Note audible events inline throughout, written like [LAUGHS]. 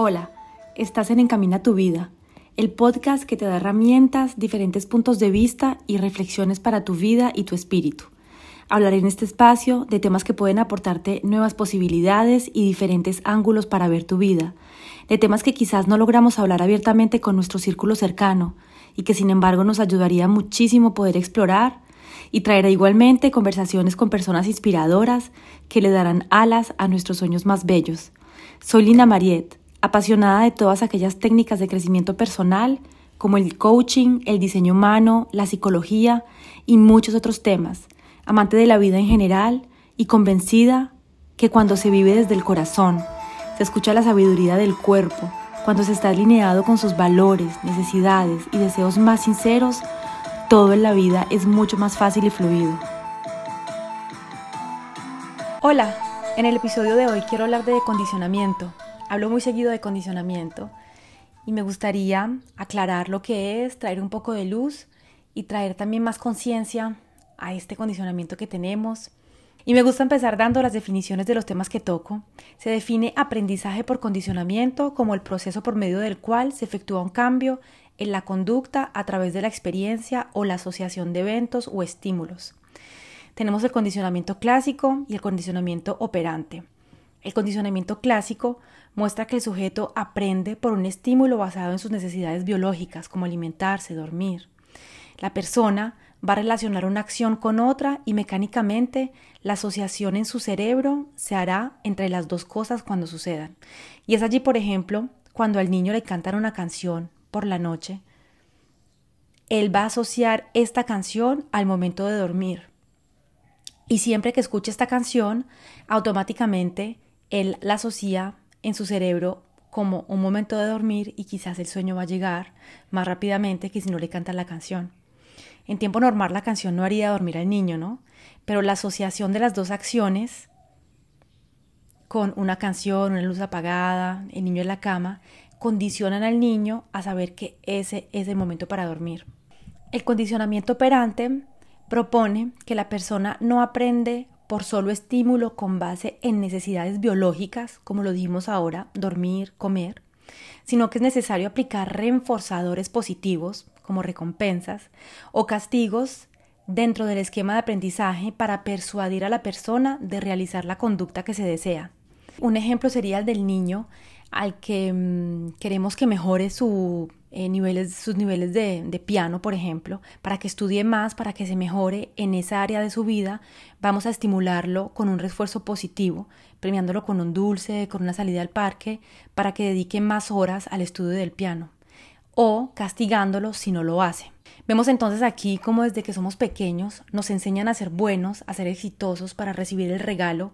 Hola, estás en Encamina tu vida, el podcast que te da herramientas, diferentes puntos de vista y reflexiones para tu vida y tu espíritu. Hablaré en este espacio de temas que pueden aportarte nuevas posibilidades y diferentes ángulos para ver tu vida, de temas que quizás no logramos hablar abiertamente con nuestro círculo cercano y que sin embargo nos ayudaría muchísimo poder explorar y traerá igualmente conversaciones con personas inspiradoras que le darán alas a nuestros sueños más bellos. Soy Lina Mariette apasionada de todas aquellas técnicas de crecimiento personal, como el coaching, el diseño humano, la psicología y muchos otros temas, amante de la vida en general y convencida que cuando se vive desde el corazón, se escucha la sabiduría del cuerpo, cuando se está alineado con sus valores, necesidades y deseos más sinceros, todo en la vida es mucho más fácil y fluido. Hola, en el episodio de hoy quiero hablar de condicionamiento, Hablo muy seguido de condicionamiento y me gustaría aclarar lo que es, traer un poco de luz y traer también más conciencia a este condicionamiento que tenemos. Y me gusta empezar dando las definiciones de los temas que toco. Se define aprendizaje por condicionamiento como el proceso por medio del cual se efectúa un cambio en la conducta a través de la experiencia o la asociación de eventos o estímulos. Tenemos el condicionamiento clásico y el condicionamiento operante. El condicionamiento clásico muestra que el sujeto aprende por un estímulo basado en sus necesidades biológicas, como alimentarse, dormir. La persona va a relacionar una acción con otra y mecánicamente la asociación en su cerebro se hará entre las dos cosas cuando sucedan. Y es allí, por ejemplo, cuando al niño le cantan una canción por la noche, él va a asociar esta canción al momento de dormir. Y siempre que escuche esta canción, automáticamente él la asocia en su cerebro como un momento de dormir y quizás el sueño va a llegar más rápidamente que si no le cantan la canción. En tiempo normal la canción no haría dormir al niño, ¿no? Pero la asociación de las dos acciones con una canción, una luz apagada, el niño en la cama, condicionan al niño a saber que ese es el momento para dormir. El condicionamiento operante propone que la persona no aprende por solo estímulo con base en necesidades biológicas, como lo dijimos ahora, dormir, comer, sino que es necesario aplicar reforzadores positivos, como recompensas, o castigos dentro del esquema de aprendizaje para persuadir a la persona de realizar la conducta que se desea. Un ejemplo sería el del niño al que mm, queremos que mejore su eh, niveles, sus niveles de, piano, por ejemplo, para que estudie más, para que se mejore en esa área de su vida, vamos a estimularlo con un refuerzo positivo, premiándolo con un dulce, con una salida al parque, para que dedique más horas al estudio del piano, o castigándolo si no lo hace. Vemos entonces aquí como desde que somos pequeños nos enseñan a ser buenos, a ser exitosos para recibir el regalo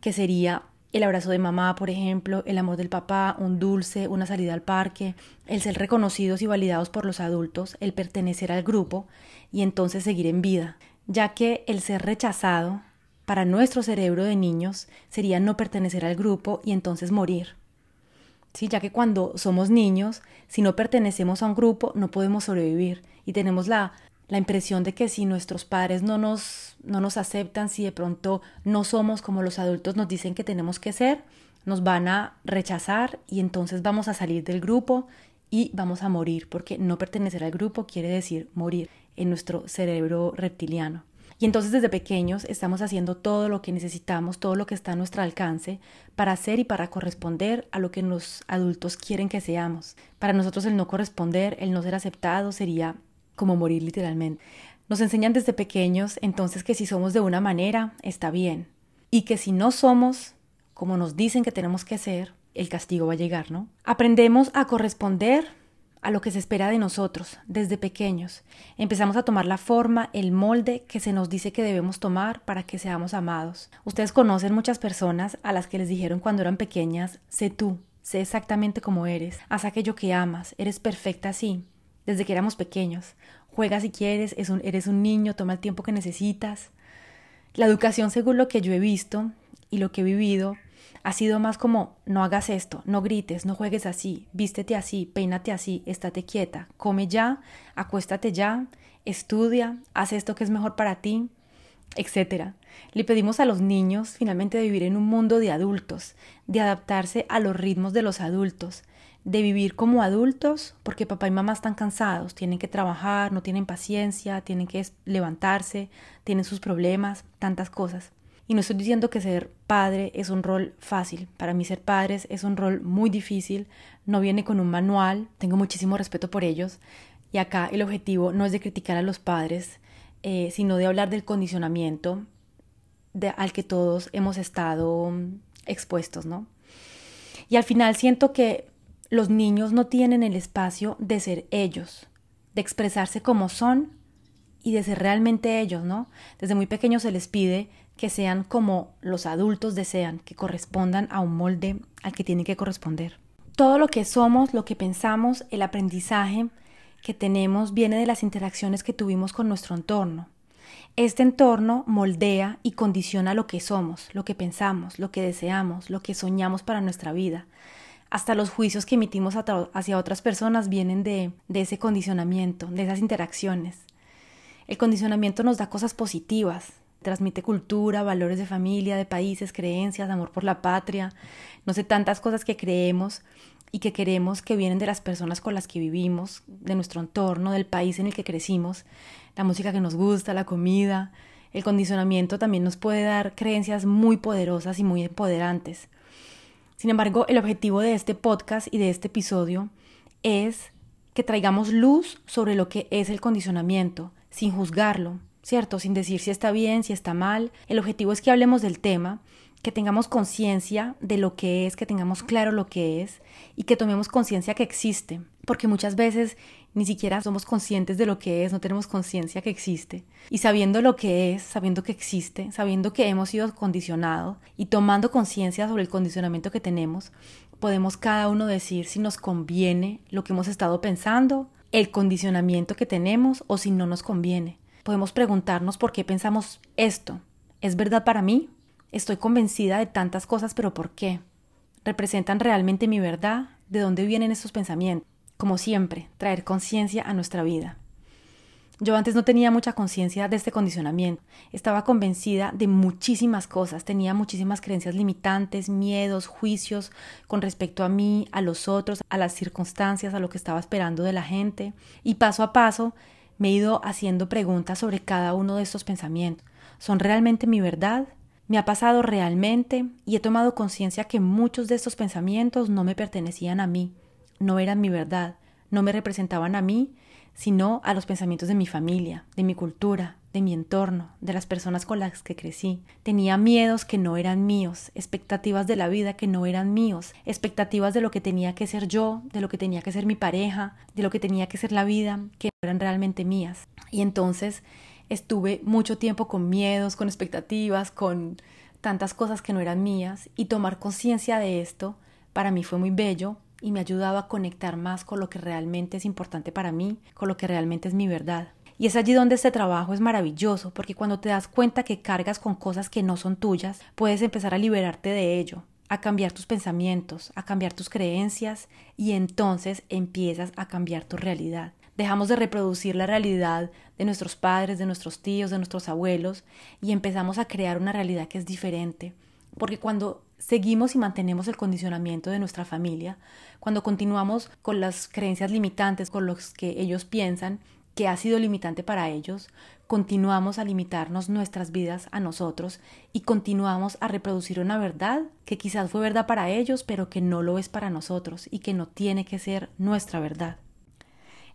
que sería el abrazo de mamá, por ejemplo, el amor del papá, un dulce, una salida al parque, el ser reconocidos y validados por los adultos, el pertenecer al grupo y entonces seguir en vida, ya que el ser rechazado para nuestro cerebro de niños sería no pertenecer al grupo y entonces morir. Sí, ya que cuando somos niños, si no pertenecemos a un grupo, no podemos sobrevivir y tenemos la la impresión de que si nuestros padres no nos, no nos aceptan, si de pronto no somos como los adultos nos dicen que tenemos que ser, nos van a rechazar y entonces vamos a salir del grupo y vamos a morir, porque no pertenecer al grupo quiere decir morir en nuestro cerebro reptiliano. Y entonces desde pequeños estamos haciendo todo lo que necesitamos, todo lo que está a nuestro alcance para hacer y para corresponder a lo que los adultos quieren que seamos. Para nosotros el no corresponder, el no ser aceptado sería como morir literalmente. Nos enseñan desde pequeños entonces que si somos de una manera, está bien. Y que si no somos como nos dicen que tenemos que ser, el castigo va a llegar, ¿no? Aprendemos a corresponder a lo que se espera de nosotros desde pequeños. Empezamos a tomar la forma, el molde que se nos dice que debemos tomar para que seamos amados. Ustedes conocen muchas personas a las que les dijeron cuando eran pequeñas, sé tú, sé exactamente como eres, haz aquello que amas, eres perfecta así desde que éramos pequeños. Juega si quieres, eres un niño, toma el tiempo que necesitas. La educación, según lo que yo he visto y lo que he vivido, ha sido más como no hagas esto, no grites, no juegues así, vístete así, peínate así, estate quieta, come ya, acuéstate ya, estudia, haz esto que es mejor para ti, etc. Le pedimos a los niños finalmente de vivir en un mundo de adultos, de adaptarse a los ritmos de los adultos, de vivir como adultos porque papá y mamá están cansados, tienen que trabajar, no tienen paciencia, tienen que levantarse, tienen sus problemas, tantas cosas. Y no estoy diciendo que ser padre es un rol fácil. Para mí ser padres es un rol muy difícil. No viene con un manual. Tengo muchísimo respeto por ellos. Y acá el objetivo no es de criticar a los padres, eh, sino de hablar del condicionamiento al que todos hemos estado mm, expuestos, ¿no? Y al final siento que los niños no tienen el espacio de ser ellos, de expresarse como son y de ser realmente ellos, ¿no? Desde muy pequeños se les pide que sean como los adultos desean, que correspondan a un molde al que tienen que corresponder. Todo lo que somos, lo que pensamos, el aprendizaje que tenemos viene de las interacciones que tuvimos con nuestro entorno. Este entorno moldea y condiciona lo que somos, lo que pensamos, lo que deseamos, lo que soñamos para nuestra vida. Hasta los juicios que emitimos hacia otras personas vienen de, ese condicionamiento, de esas interacciones. El condicionamiento nos da cosas positivas, transmite cultura, valores de familia, de países, creencias, amor por la patria, no sé, tantas cosas que creemos y que queremos que vienen de las personas con las que vivimos, de nuestro entorno, del país en el que crecimos, la música que nos gusta, la comida. El condicionamiento también nos puede dar creencias muy poderosas y muy empoderantes. Sin embargo, el objetivo de este podcast y de este episodio es que traigamos luz sobre lo que es el condicionamiento, sin juzgarlo, ¿cierto? Sin decir si está bien, si está mal. El objetivo es que hablemos del tema, que tengamos conciencia de lo que es, que tengamos claro lo que es y que tomemos conciencia que existe, porque muchas veces ni siquiera somos conscientes de lo que es, no tenemos conciencia que existe. Y sabiendo lo que es, sabiendo que existe, sabiendo que hemos sido condicionados y tomando conciencia sobre el condicionamiento que tenemos, podemos cada uno decir si nos conviene lo que hemos estado pensando, el condicionamiento que tenemos o si no nos conviene. Podemos preguntarnos por qué pensamos esto. ¿Es verdad para mí? Estoy convencida de tantas cosas, pero ¿por qué? ¿Representan realmente mi verdad? ¿De dónde vienen estos pensamientos? Como siempre, traer conciencia a nuestra vida. Yo antes no tenía mucha conciencia de este condicionamiento. Estaba convencida de muchísimas cosas, tenía muchísimas creencias limitantes, miedos, juicios con respecto a mí, a los otros, a las circunstancias, a lo que estaba esperando de la gente. Y paso a paso me he ido haciendo preguntas sobre cada uno de estos pensamientos. ¿Son realmente mi verdad? ¿Me ha pasado realmente? Y he tomado conciencia que muchos de estos pensamientos no me pertenecían a mí no eran mi verdad, no me representaban a mí, sino a los pensamientos de mi familia, de mi cultura, de mi entorno, de las personas con las que crecí. Tenía miedos que no eran míos, expectativas de la vida que no eran míos, expectativas de lo que tenía que ser yo, de lo que tenía que ser mi pareja, de lo que tenía que ser la vida, que no eran realmente mías. Y entonces estuve mucho tiempo con miedos, con expectativas, con tantas cosas que no eran mías, y tomar conciencia de esto para mí fue muy bello y me ayudaba a conectar más con lo que realmente es importante para mí, con lo que realmente es mi verdad. Y es allí donde este trabajo es maravilloso, porque cuando te das cuenta que cargas con cosas que no son tuyas, puedes empezar a liberarte de ello, a cambiar tus pensamientos, a cambiar tus creencias y entonces empiezas a cambiar tu realidad. Dejamos de reproducir la realidad de nuestros padres, de nuestros tíos, de nuestros abuelos y empezamos a crear una realidad que es diferente. Porque cuando seguimos y mantenemos el condicionamiento de nuestra familia, cuando continuamos con las creencias limitantes, con los que ellos piensan que ha sido limitante para ellos, continuamos a limitarnos nuestras vidas a nosotros y continuamos a reproducir una verdad que quizás fue verdad para ellos, pero que no lo es para nosotros y que no tiene que ser nuestra verdad.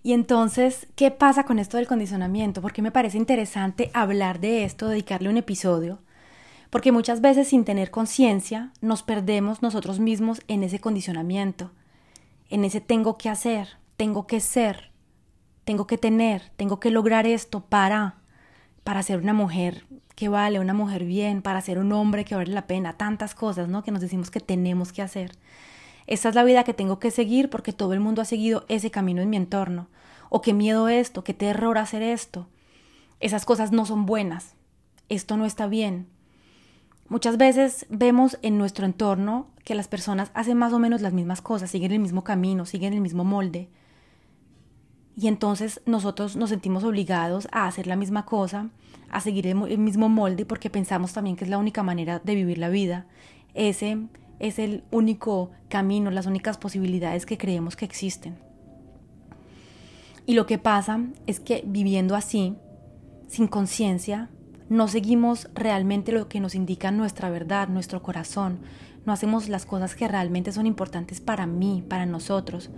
Y entonces, ¿qué pasa con esto del condicionamiento? Porque me parece interesante hablar de esto, dedicarle un episodio, porque muchas veces sin tener conciencia nos perdemos nosotros mismos en ese condicionamiento, en ese tengo que hacer, tengo que ser, tengo que tener, tengo que lograr esto para, para ser una mujer que vale, una mujer bien, para ser un hombre que vale la pena, tantas cosas, ¿no? Que nos decimos que tenemos que hacer. Esta es la vida que tengo que seguir porque todo el mundo ha seguido ese camino en mi entorno. O qué miedo esto, qué terror hacer esto. Esas cosas no son buenas. Esto no está bien. Muchas veces vemos en nuestro entorno que las personas hacen más o menos las mismas cosas, siguen el mismo camino, siguen el mismo molde. Y entonces nosotros nos sentimos obligados a hacer la misma cosa, a seguir el mismo molde, porque pensamos también que es la única manera de vivir la vida. Ese es el único camino, las únicas posibilidades que creemos que existen. Y lo que pasa es que viviendo así, sin conciencia, no seguimos realmente lo que nos indica nuestra verdad, nuestro corazón, no hacemos las cosas que realmente son importantes para mí, para nosotros,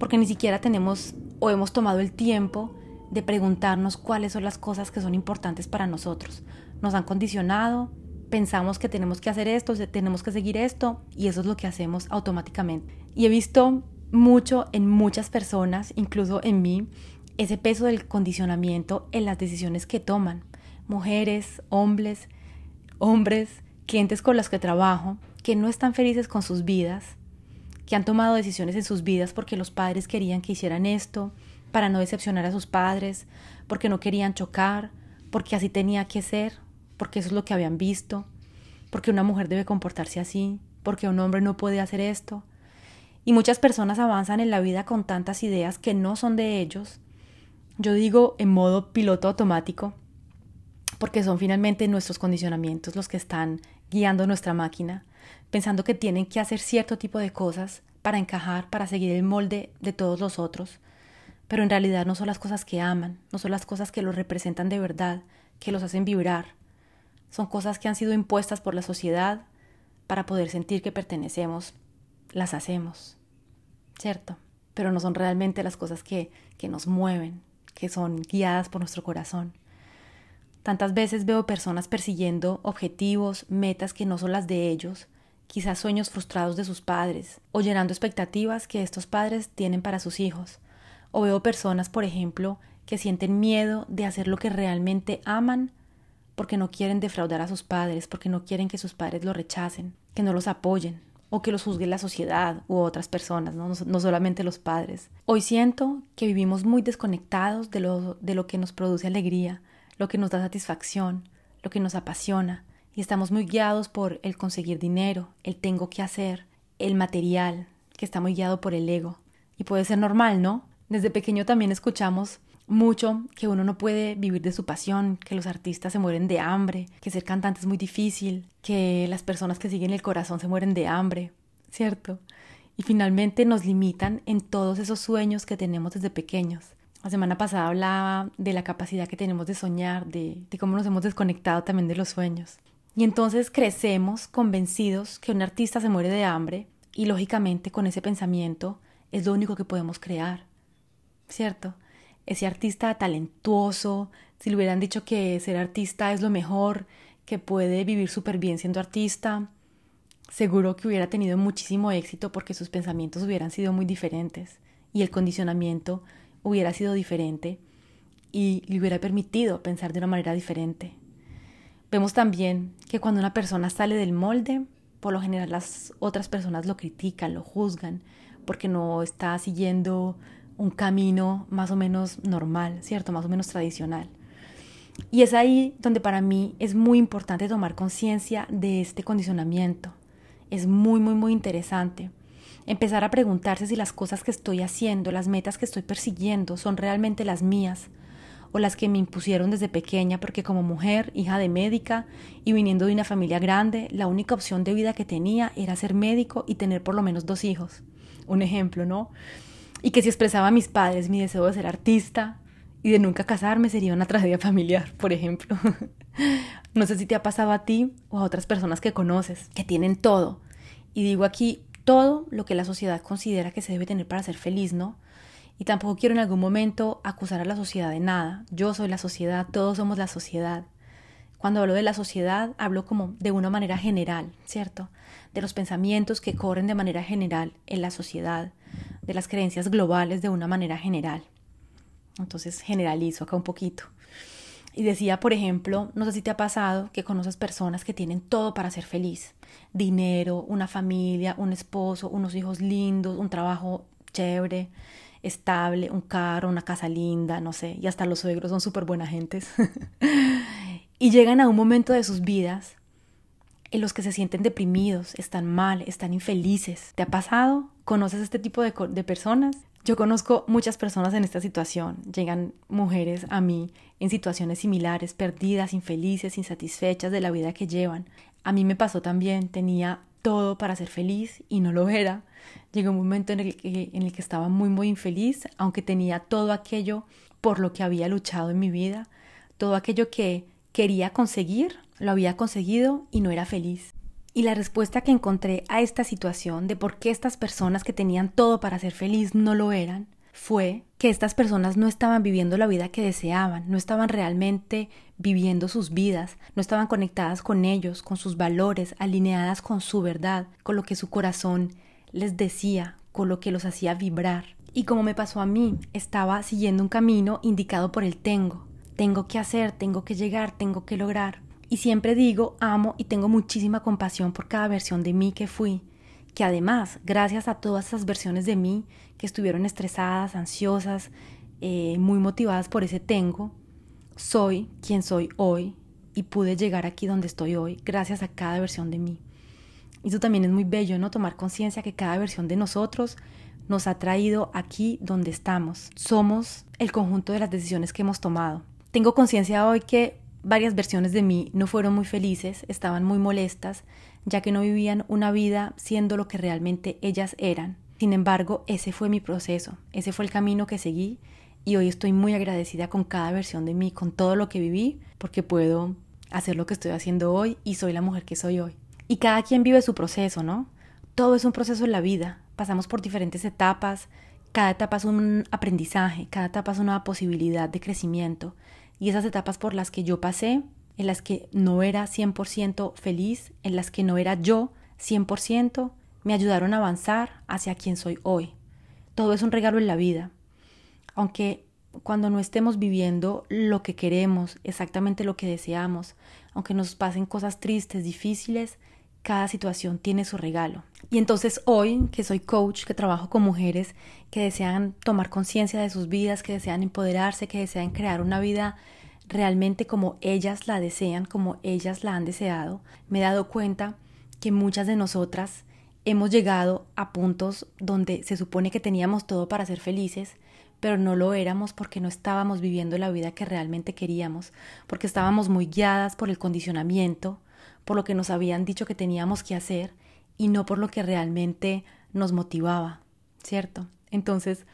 porque ni siquiera tenemos o hemos tomado el tiempo de preguntarnos cuáles son las cosas que son importantes para nosotros. Nos han condicionado, pensamos que tenemos que hacer esto, tenemos que seguir esto y eso es lo que hacemos automáticamente. Y he visto mucho en muchas personas, incluso en mí, ese peso del condicionamiento en las decisiones que toman mujeres, hombres, hombres, clientes con los que trabajo, que no están felices con sus vidas, que han tomado decisiones en sus vidas porque los padres querían que hicieran esto, para no decepcionar a sus padres, porque no querían chocar, porque así tenía que ser, porque eso es lo que habían visto, porque una mujer debe comportarse así, porque un hombre no puede hacer esto. Y muchas personas avanzan en la vida con tantas ideas que no son de ellos. Yo digo en modo piloto automático, porque son finalmente nuestros condicionamientos los que están guiando nuestra máquina, pensando que tienen que hacer cierto tipo de cosas para encajar, para seguir el molde de todos los otros, pero en realidad no son las cosas que aman, no son las cosas que los representan de verdad, que los hacen vibrar, son cosas que han sido impuestas por la sociedad para poder sentir que pertenecemos, las hacemos, ¿cierto? Pero no son realmente las cosas que, que nos mueven, que son guiadas por nuestro corazón. Tantas veces veo personas persiguiendo objetivos, metas que no son las de ellos, quizás sueños frustrados de sus padres, o llenando expectativas que estos padres tienen para sus hijos. O veo personas, por ejemplo, que sienten miedo de hacer lo que realmente aman porque no quieren defraudar a sus padres, porque no quieren que sus padres lo rechacen, que no los apoyen, o que los juzgue la sociedad u otras personas, no, no solamente los padres. Hoy siento que vivimos muy desconectados de lo, de lo que nos produce alegría, lo que nos da satisfacción, lo que nos apasiona, y estamos muy guiados por el conseguir dinero, el tengo que hacer, el material, que está muy guiado por el ego. Y puede ser normal, ¿no? Desde pequeño también escuchamos mucho que uno no puede vivir de su pasión, que los artistas se mueren de hambre, que ser cantante es muy difícil, que las personas que siguen el corazón se mueren de hambre, ¿cierto? Y finalmente nos limitan en todos esos sueños que tenemos desde pequeños. La semana pasada hablaba de la capacidad que tenemos de soñar, de, de cómo nos hemos desconectado también de los sueños. Y entonces crecemos convencidos que un artista se muere de hambre y lógicamente con ese pensamiento es lo único que podemos crear, ¿cierto? Ese artista talentuoso, si le hubieran dicho que ser artista es lo mejor, que puede vivir súper bien siendo artista, seguro que hubiera tenido muchísimo éxito porque sus pensamientos hubieran sido muy diferentes y el condicionamiento hubiera sido diferente y le hubiera permitido pensar de una manera diferente. Vemos también que cuando una persona sale del molde, por lo general las otras personas lo critican, lo juzgan, porque no está siguiendo un camino más o menos normal, ¿cierto? Más o menos tradicional. Y es ahí donde para mí es muy importante tomar conciencia de este condicionamiento. Es muy, muy, muy interesante empezar a preguntarse si las cosas que estoy haciendo, las metas que estoy persiguiendo son realmente las mías o las que me impusieron desde pequeña porque como mujer, hija de médica y viniendo de una familia grande, la única opción de vida que tenía era ser médico y tener por lo menos dos hijos. Un ejemplo, ¿no? Y que si expresaba a mis padres mi deseo de ser artista y de nunca casarme sería una tragedia familiar, por ejemplo. [LAUGHS] no sé si te ha pasado a ti o a otras personas que conoces, que tienen todo. Y digo aquí todo lo que la sociedad considera que se debe tener para ser feliz, ¿no? Y tampoco quiero en algún momento acusar a la sociedad de nada. Yo soy la sociedad, todos somos la sociedad. Cuando hablo de la sociedad, hablo como de una manera general, ¿cierto? De los pensamientos que corren de manera general en la sociedad, de las creencias globales de una manera general. Entonces generalizo acá un poquito. Y decía, por ejemplo, no sé si te ha pasado que conoces personas que tienen todo para ser feliz. Dinero, una familia, un esposo, unos hijos lindos, un trabajo chévere, estable, un carro, una casa linda, no sé, y hasta los suegros son súper buenas gentes. [LAUGHS] y llegan a un momento de sus vidas en los que se sienten deprimidos, están mal, están infelices. ¿Te ha pasado? ¿Conoces este tipo de, de personas? Yo conozco muchas personas en esta situación. Llegan mujeres a mí en situaciones similares, perdidas, infelices, insatisfechas de la vida que llevan. A mí me pasó también, tenía todo para ser feliz y no lo era. Llegó un momento en el que, en el que estaba muy, muy infeliz, aunque tenía todo aquello por lo que había luchado en mi vida, todo aquello que quería conseguir, lo había conseguido y no era feliz. Y la respuesta que encontré a esta situación de por qué estas personas que tenían todo para ser feliz no lo eran, fue que estas personas no estaban viviendo la vida que deseaban, no estaban realmente viviendo sus vidas, no estaban conectadas con ellos, con sus valores, alineadas con su verdad, con lo que su corazón les decía, con lo que los hacía vibrar. Y como me pasó a mí, estaba siguiendo un camino indicado por el tengo. Tengo que hacer, tengo que llegar, tengo que lograr. Y siempre digo, amo y tengo muchísima compasión por cada versión de mí que fui, que además, gracias a todas esas versiones de mí que estuvieron estresadas, ansiosas, eh, muy motivadas por ese tengo, soy quien soy hoy y pude llegar aquí donde estoy hoy gracias a cada versión de mí. Y eso también es muy bello, ¿no? Tomar conciencia que cada versión de nosotros nos ha traído aquí donde estamos. Somos el conjunto de las decisiones que hemos tomado. Tengo conciencia hoy que varias versiones de mí no fueron muy felices, estaban muy molestas, ya que no vivían una vida siendo lo que realmente ellas eran. Sin embargo, ese fue mi proceso, ese fue el camino que seguí y hoy estoy muy agradecida con cada versión de mí, con todo lo que viví, porque puedo hacer lo que estoy haciendo hoy y soy la mujer que soy hoy. Y cada quien vive su proceso, ¿no? Todo es un proceso en la vida, pasamos por diferentes etapas, cada etapa es un aprendizaje, cada etapa es una posibilidad de crecimiento y esas etapas por las que yo pasé, en las que no era 100% feliz, en las que no era yo 100%, me ayudaron a avanzar hacia quien soy hoy. Todo es un regalo en la vida. Aunque cuando no estemos viviendo lo que queremos, exactamente lo que deseamos, aunque nos pasen cosas tristes, difíciles, cada situación tiene su regalo. Y entonces hoy, que soy coach, que trabajo con mujeres que desean tomar conciencia de sus vidas, que desean empoderarse, que desean crear una vida realmente como ellas la desean, como ellas la han deseado, me he dado cuenta que muchas de nosotras hemos llegado a puntos donde se supone que teníamos todo para ser felices, pero no lo éramos porque no estábamos viviendo la vida que realmente queríamos, porque estábamos muy guiadas por el condicionamiento, por lo que nos habían dicho que teníamos que hacer y no por lo que realmente nos motivaba, ¿cierto? Entonces,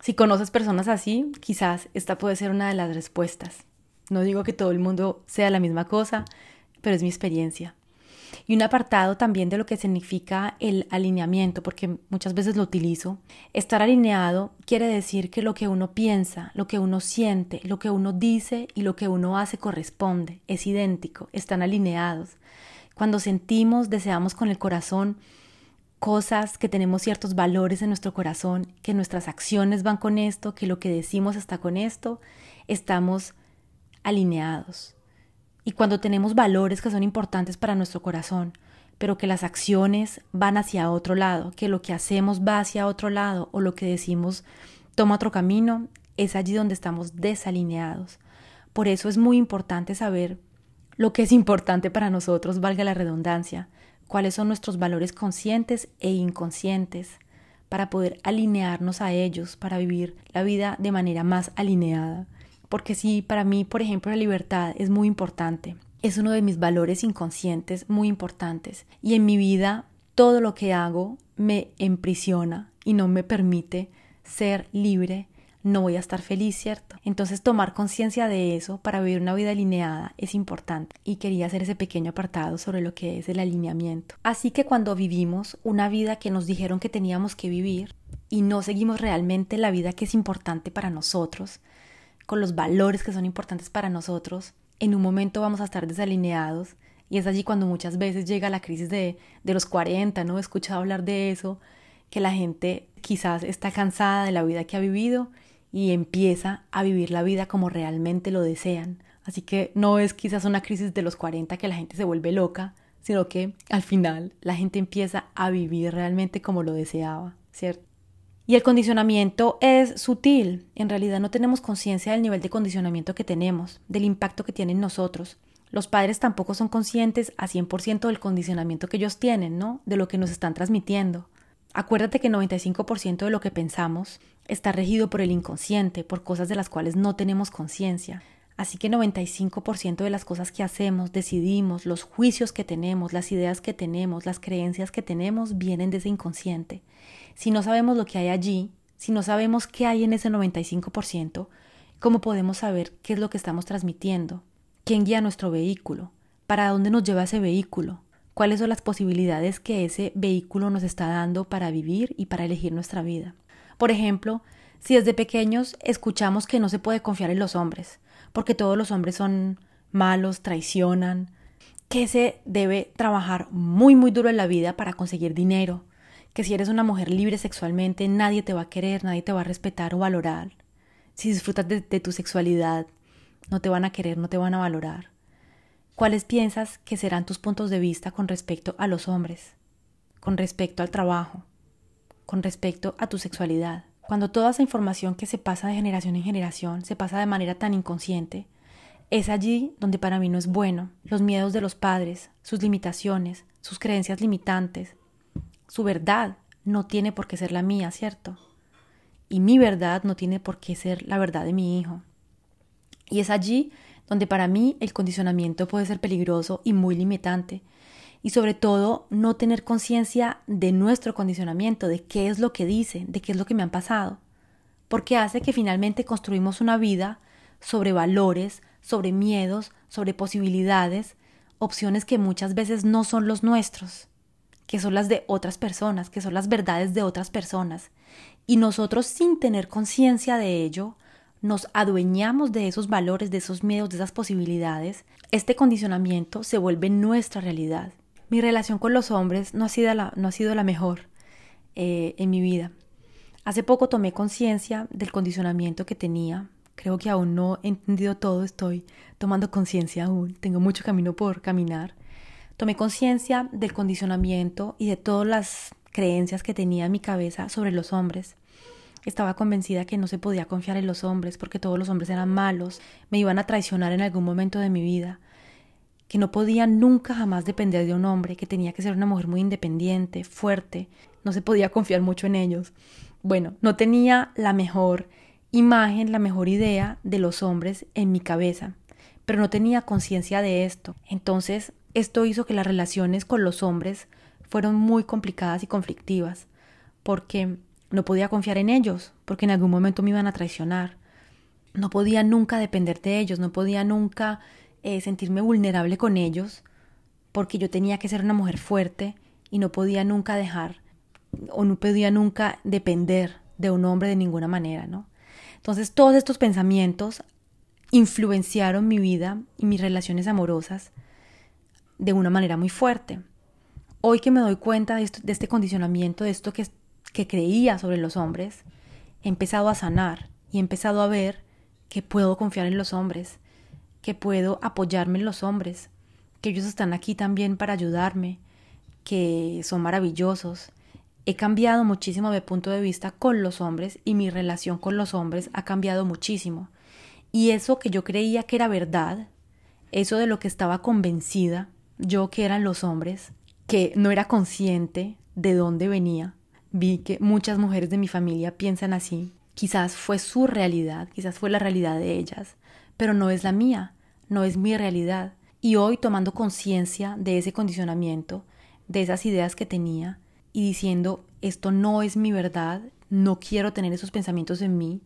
si conoces personas así, quizás esta puede ser una de las respuestas. No digo que todo el mundo sea la misma cosa, pero es mi experiencia. Y un apartado también de lo que significa el alineamiento, porque muchas veces lo utilizo. Estar alineado quiere decir que lo que uno piensa, lo que uno siente, lo que uno dice y lo que uno hace corresponde, es idéntico, están alineados. Cuando sentimos, deseamos con el corazón cosas, que tenemos ciertos valores en nuestro corazón, que nuestras acciones van con esto, que lo que decimos está con esto, estamos alineados. Y cuando tenemos valores que son importantes para nuestro corazón, pero que las acciones van hacia otro lado, que lo que hacemos va hacia otro lado o lo que decimos toma otro camino, es allí donde estamos desalineados. Por eso es muy importante saber lo que es importante para nosotros, valga la redundancia, cuáles son nuestros valores conscientes e inconscientes, para poder alinearnos a ellos, para vivir la vida de manera más alineada. Porque si para mí, por ejemplo, la libertad es muy importante, es uno de mis valores inconscientes muy importantes, y en mi vida todo lo que hago me emprisiona y no me permite ser libre no voy a estar feliz, ¿cierto? Entonces tomar conciencia de eso para vivir una vida alineada es importante y quería hacer ese pequeño apartado sobre lo que es el alineamiento. Así que cuando vivimos una vida que nos dijeron que teníamos que vivir y no seguimos realmente la vida que es importante para nosotros, con los valores que son importantes para nosotros, en un momento vamos a estar desalineados y es allí cuando muchas veces llega la crisis de, de los 40, ¿no? He escuchado hablar de eso, que la gente quizás está cansada de la vida que ha vivido y empieza a vivir la vida como realmente lo desean. Así que no es quizás una crisis de los 40 que la gente se vuelve loca, sino que al final la gente empieza a vivir realmente como lo deseaba, ¿cierto? Y el condicionamiento es sutil. En realidad no tenemos conciencia del nivel de condicionamiento que tenemos, del impacto que tienen nosotros. Los padres tampoco son conscientes a 100% del condicionamiento que ellos tienen, ¿no? De lo que nos están transmitiendo. Acuérdate que 95% de lo que pensamos está regido por el inconsciente, por cosas de las cuales no tenemos conciencia. Así que 95% de las cosas que hacemos, decidimos, los juicios que tenemos, las ideas que tenemos, las creencias que tenemos, vienen de ese inconsciente. Si no sabemos lo que hay allí, si no sabemos qué hay en ese 95%, ¿cómo podemos saber qué es lo que estamos transmitiendo? ¿Quién guía nuestro vehículo? ¿Para dónde nos lleva ese vehículo? ¿Cuáles son las posibilidades que ese vehículo nos está dando para vivir y para elegir nuestra vida? Por ejemplo, si desde pequeños escuchamos que no se puede confiar en los hombres, porque todos los hombres son malos, traicionan, que se debe trabajar muy muy duro en la vida para conseguir dinero, que si eres una mujer libre sexualmente nadie te va a querer, nadie te va a respetar o valorar. Si disfrutas de, tu sexualidad, no te van a querer, no te van a valorar. ¿Cuáles piensas que serán tus puntos de vista con respecto a los hombres, con respecto al trabajo, con respecto a tu sexualidad? Cuando toda esa información que se pasa de generación en generación se pasa de manera tan inconsciente, es allí donde para mí no es bueno. Los miedos de los padres, sus limitaciones, sus creencias limitantes, su verdad no tiene por qué ser la mía, ¿cierto? Y mi verdad no tiene por qué ser la verdad de mi hijo. Y es allí donde para mí el condicionamiento puede ser peligroso y muy limitante. Y sobre todo no tener conciencia de nuestro condicionamiento, de qué es lo que dice, de qué es lo que me han pasado. Porque hace que finalmente construimos una vida sobre valores, sobre miedos, sobre posibilidades, opciones que muchas veces no son los nuestros, que son las de otras personas, que son las verdades de otras personas. Y nosotros sin tener conciencia de ello, nos adueñamos de esos valores, de esos miedos, de esas posibilidades, este condicionamiento se vuelve nuestra realidad. Mi relación con los hombres no ha sido la, mejor eh, en mi vida. Hace poco tomé conciencia del condicionamiento que tenía. Creo que aún no he entendido todo, estoy tomando conciencia aún, tengo mucho camino por caminar. Tomé conciencia del condicionamiento y de todas las creencias que tenía en mi cabeza sobre los hombres. Estaba convencida que no se podía confiar en los hombres porque todos los hombres eran malos, me iban a traicionar en algún momento de mi vida, que no podía nunca jamás depender de un hombre, que tenía que ser una mujer muy independiente, fuerte, no se podía confiar mucho en ellos. Bueno, no tenía la mejor imagen, la mejor idea de los hombres en mi cabeza, pero no tenía conciencia de esto. Entonces, esto hizo que las relaciones con los hombres fueron muy complicadas y conflictivas, porque no podía confiar en ellos, porque en algún momento me iban a traicionar. No podía nunca depender de ellos, no podía nunca eh, sentirme vulnerable con ellos, porque yo tenía que ser una mujer fuerte y no podía nunca dejar o no podía nunca depender de un hombre de ninguna manera, ¿no? Entonces todos estos pensamientos influenciaron mi vida y mis relaciones amorosas de una manera muy fuerte. Hoy que me doy cuenta de, de este condicionamiento, de esto que que creía sobre los hombres, he empezado a sanar y he empezado a ver que puedo confiar en los hombres, que puedo apoyarme en los hombres, que ellos están aquí también para ayudarme, que son maravillosos. He cambiado muchísimo mi punto de vista con los hombres y mi relación con los hombres ha cambiado muchísimo. Y eso que yo creía que era verdad, eso de lo que estaba convencida, yo que eran los hombres, que no era consciente de dónde venía, vi que muchas mujeres de mi familia piensan así. Quizás fue su realidad, quizás fue la realidad de ellas, pero no es la mía, no es mi realidad. Y hoy tomando conciencia de ese condicionamiento, de esas ideas que tenía, y diciendo, esto no es mi verdad, no quiero tener esos pensamientos en mí,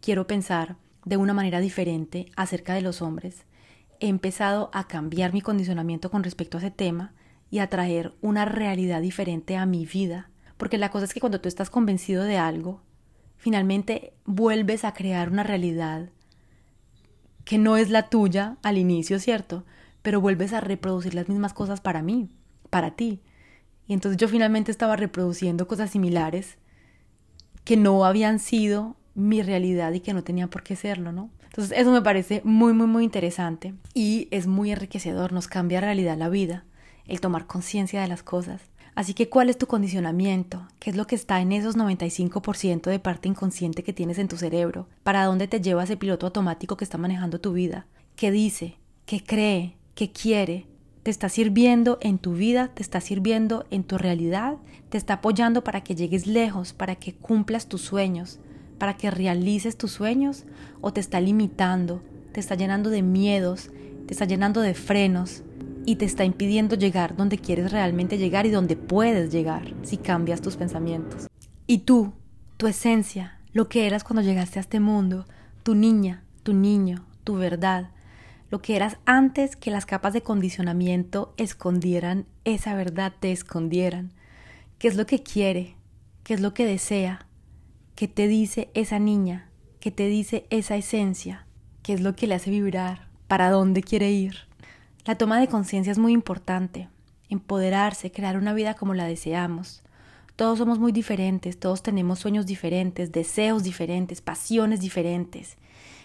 quiero pensar de una manera diferente acerca de los hombres, he empezado a cambiar mi condicionamiento con respecto a ese tema y a traer una realidad diferente a mi vida porque la cosa es que cuando tú estás convencido de algo, finalmente vuelves a crear una realidad que no es la tuya al inicio, ¿cierto? Pero vuelves a reproducir las mismas cosas para mí, para ti. Y entonces yo finalmente estaba reproduciendo cosas similares que no habían sido mi realidad y que no tenían por qué serlo, ¿no? Entonces eso me parece muy, muy, muy interesante y es muy enriquecedor, nos cambia realidad la vida, el tomar conciencia de las cosas. Así que, ¿cuál es tu condicionamiento? ¿Qué es lo que está en esos 95% de parte inconsciente que tienes en tu cerebro? ¿Para dónde te lleva ese piloto automático que está manejando tu vida? ¿Qué dice? ¿Qué cree? ¿Qué quiere? te está sirviendo en tu vida, te está sirviendo en tu realidad, te está apoyando para que llegues lejos, para que cumplas tus sueños, para que realices tus sueños, o te está limitando, te está llenando de miedos, te está llenando de frenos y te está impidiendo llegar donde quieres realmente llegar y donde puedes llegar si cambias tus pensamientos. Y tú, tu esencia, lo que eras cuando llegaste a este mundo, tu niña, tu niño, tu verdad, lo que eras antes que las capas de condicionamiento escondieran esa verdad, te escondieran. ¿Qué es lo que quiere? ¿Qué es lo que desea? ¿Qué te dice esa niña? ¿Qué te dice esa esencia? ¿Qué es lo que le hace vibrar? ¿Para dónde quiere ir? La toma de conciencia es muy importante. Empoderarse, crear una vida como la deseamos. Todos somos muy diferentes, todos tenemos sueños diferentes, deseos diferentes, pasiones diferentes.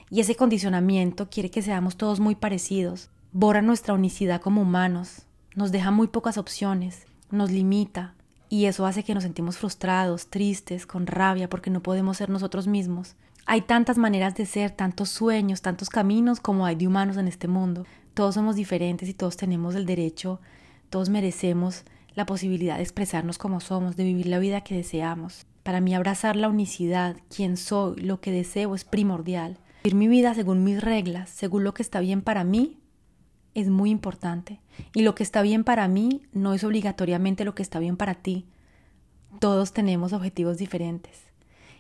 Y ese condicionamiento quiere que seamos todos muy parecidos, borra nuestra unicidad como humanos, nos deja muy pocas opciones, nos limita, y eso hace que nos sentimos frustrados, tristes, con rabia porque no podemos ser nosotros mismos. Hay tantas maneras de ser, tantos sueños, tantos caminos como hay de humanos en este mundo. Todos somos diferentes y todos tenemos el derecho, todos merecemos la posibilidad de expresarnos como somos, de vivir la vida que deseamos. Para mí abrazar la unicidad, quién soy, lo que deseo es primordial. Vivir mi vida según mis reglas, según lo que está bien para mí, es muy importante. Y lo que está bien para mí no es obligatoriamente lo que está bien para ti. Todos tenemos objetivos diferentes.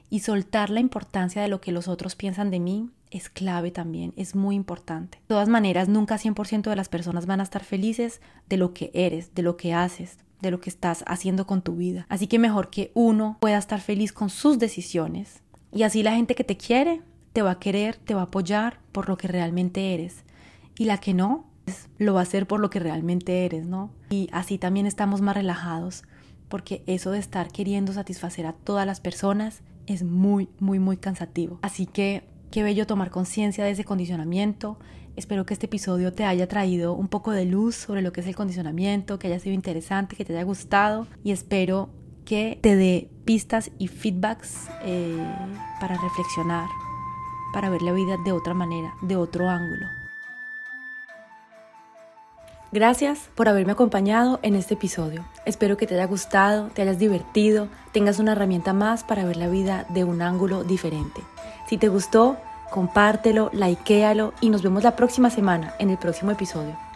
Y soltar la importancia de lo que los otros piensan de mí es clave también, es muy importante. De todas maneras, nunca 100% de las personas van a estar felices de lo que eres, de lo que haces, de lo que estás haciendo con tu vida. Así que mejor que uno pueda estar feliz con sus decisiones. Y así la gente que te quiere te va a querer, te va a apoyar por lo que realmente eres. Y la que no, pues, lo va a hacer por lo que realmente eres, ¿no? Y así también estamos más relajados, porque eso de estar queriendo satisfacer a todas las personas es muy, muy, muy cansativo. Así que qué bello tomar conciencia de ese condicionamiento. Espero que este episodio te haya traído un poco de luz sobre lo que es el condicionamiento, que haya sido interesante, que te haya gustado y espero que te dé pistas y feedbacks eh, para reflexionar para ver la vida de otra manera, de otro ángulo. Gracias por haberme acompañado en este episodio. Espero que te haya gustado, te hayas divertido, tengas una herramienta más para ver la vida de un ángulo diferente. Si te gustó, compártelo, likealo y nos vemos la próxima semana en el próximo episodio.